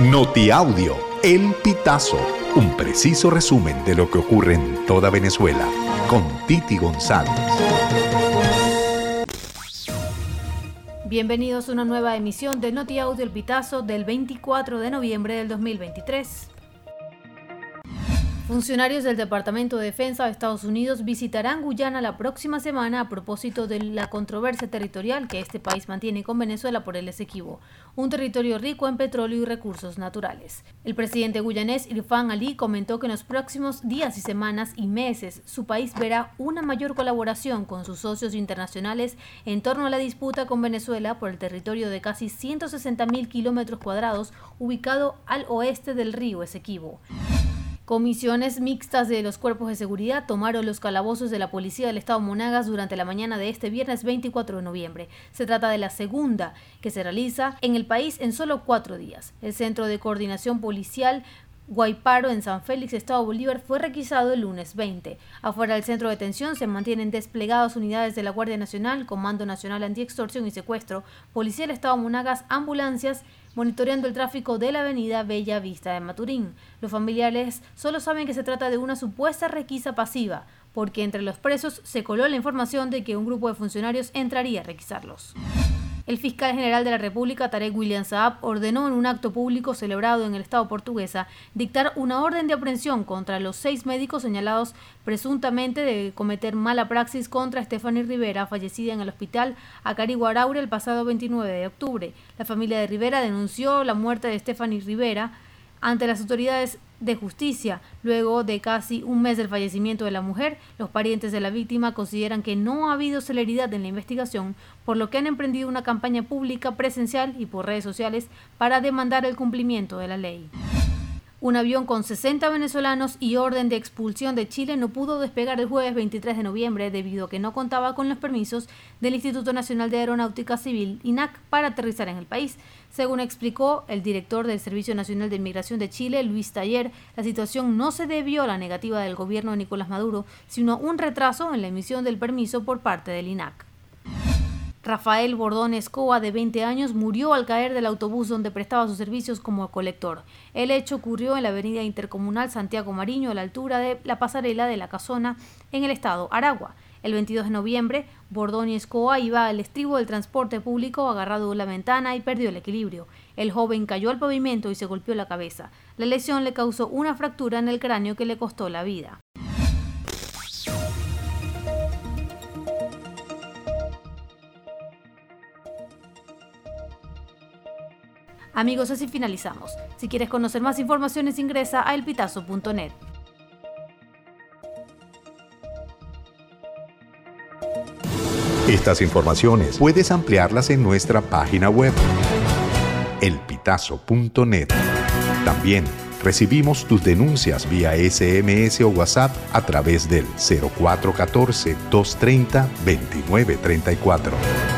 Notiaudio, El Pitazo, un preciso resumen de lo que ocurre en toda Venezuela, con Titi González. Bienvenidos a una nueva emisión de Notiaudio, El Pitazo del 24 de noviembre del 2023. Funcionarios del Departamento de Defensa de Estados Unidos visitarán Guyana la próxima semana a propósito de la controversia territorial que este país mantiene con Venezuela por el Esequibo, un territorio rico en petróleo y recursos naturales. El presidente guyanés Irfan Ali comentó que en los próximos días y semanas y meses su país verá una mayor colaboración con sus socios internacionales en torno a la disputa con Venezuela por el territorio de casi 160 mil kilómetros cuadrados ubicado al oeste del río Esequibo. Comisiones mixtas de los cuerpos de seguridad tomaron los calabozos de la Policía del Estado Monagas durante la mañana de este viernes 24 de noviembre. Se trata de la segunda que se realiza en el país en solo cuatro días. El Centro de Coordinación Policial Guayparo en San Félix, Estado Bolívar, fue requisado el lunes 20. Afuera del centro de detención se mantienen desplegadas unidades de la Guardia Nacional, Comando Nacional Antiextorsión y Secuestro, Policía del Estado Monagas, ambulancias monitoreando el tráfico de la avenida Bella Vista de Maturín. Los familiares solo saben que se trata de una supuesta requisa pasiva, porque entre los presos se coló la información de que un grupo de funcionarios entraría a requisarlos. El fiscal general de la República, Tarek William Saab, ordenó en un acto público celebrado en el Estado portuguesa dictar una orden de aprehensión contra los seis médicos señalados presuntamente de cometer mala praxis contra Stephanie Rivera, fallecida en el hospital Acariguaraure el pasado 29 de octubre. La familia de Rivera denunció la muerte de Stephanie Rivera ante las autoridades de justicia. Luego de casi un mes del fallecimiento de la mujer, los parientes de la víctima consideran que no ha habido celeridad en la investigación, por lo que han emprendido una campaña pública presencial y por redes sociales para demandar el cumplimiento de la ley. Un avión con 60 venezolanos y orden de expulsión de Chile no pudo despegar el jueves 23 de noviembre debido a que no contaba con los permisos del Instituto Nacional de Aeronáutica Civil, INAC, para aterrizar en el país. Según explicó el director del Servicio Nacional de Inmigración de Chile, Luis Taller, la situación no se debió a la negativa del gobierno de Nicolás Maduro, sino a un retraso en la emisión del permiso por parte del INAC. Rafael Bordón Escoba, de 20 años, murió al caer del autobús donde prestaba sus servicios como colector. El hecho ocurrió en la avenida intercomunal Santiago Mariño, a la altura de la pasarela de la Casona, en el estado Aragua. El 22 de noviembre, Bordón Escoba iba al estribo del transporte público agarrado a la ventana y perdió el equilibrio. El joven cayó al pavimento y se golpeó la cabeza. La lesión le causó una fractura en el cráneo que le costó la vida. Amigos, así finalizamos. Si quieres conocer más informaciones, ingresa a elpitazo.net. Estas informaciones puedes ampliarlas en nuestra página web, elpitazo.net. También recibimos tus denuncias vía SMS o WhatsApp a través del 0414-230-2934.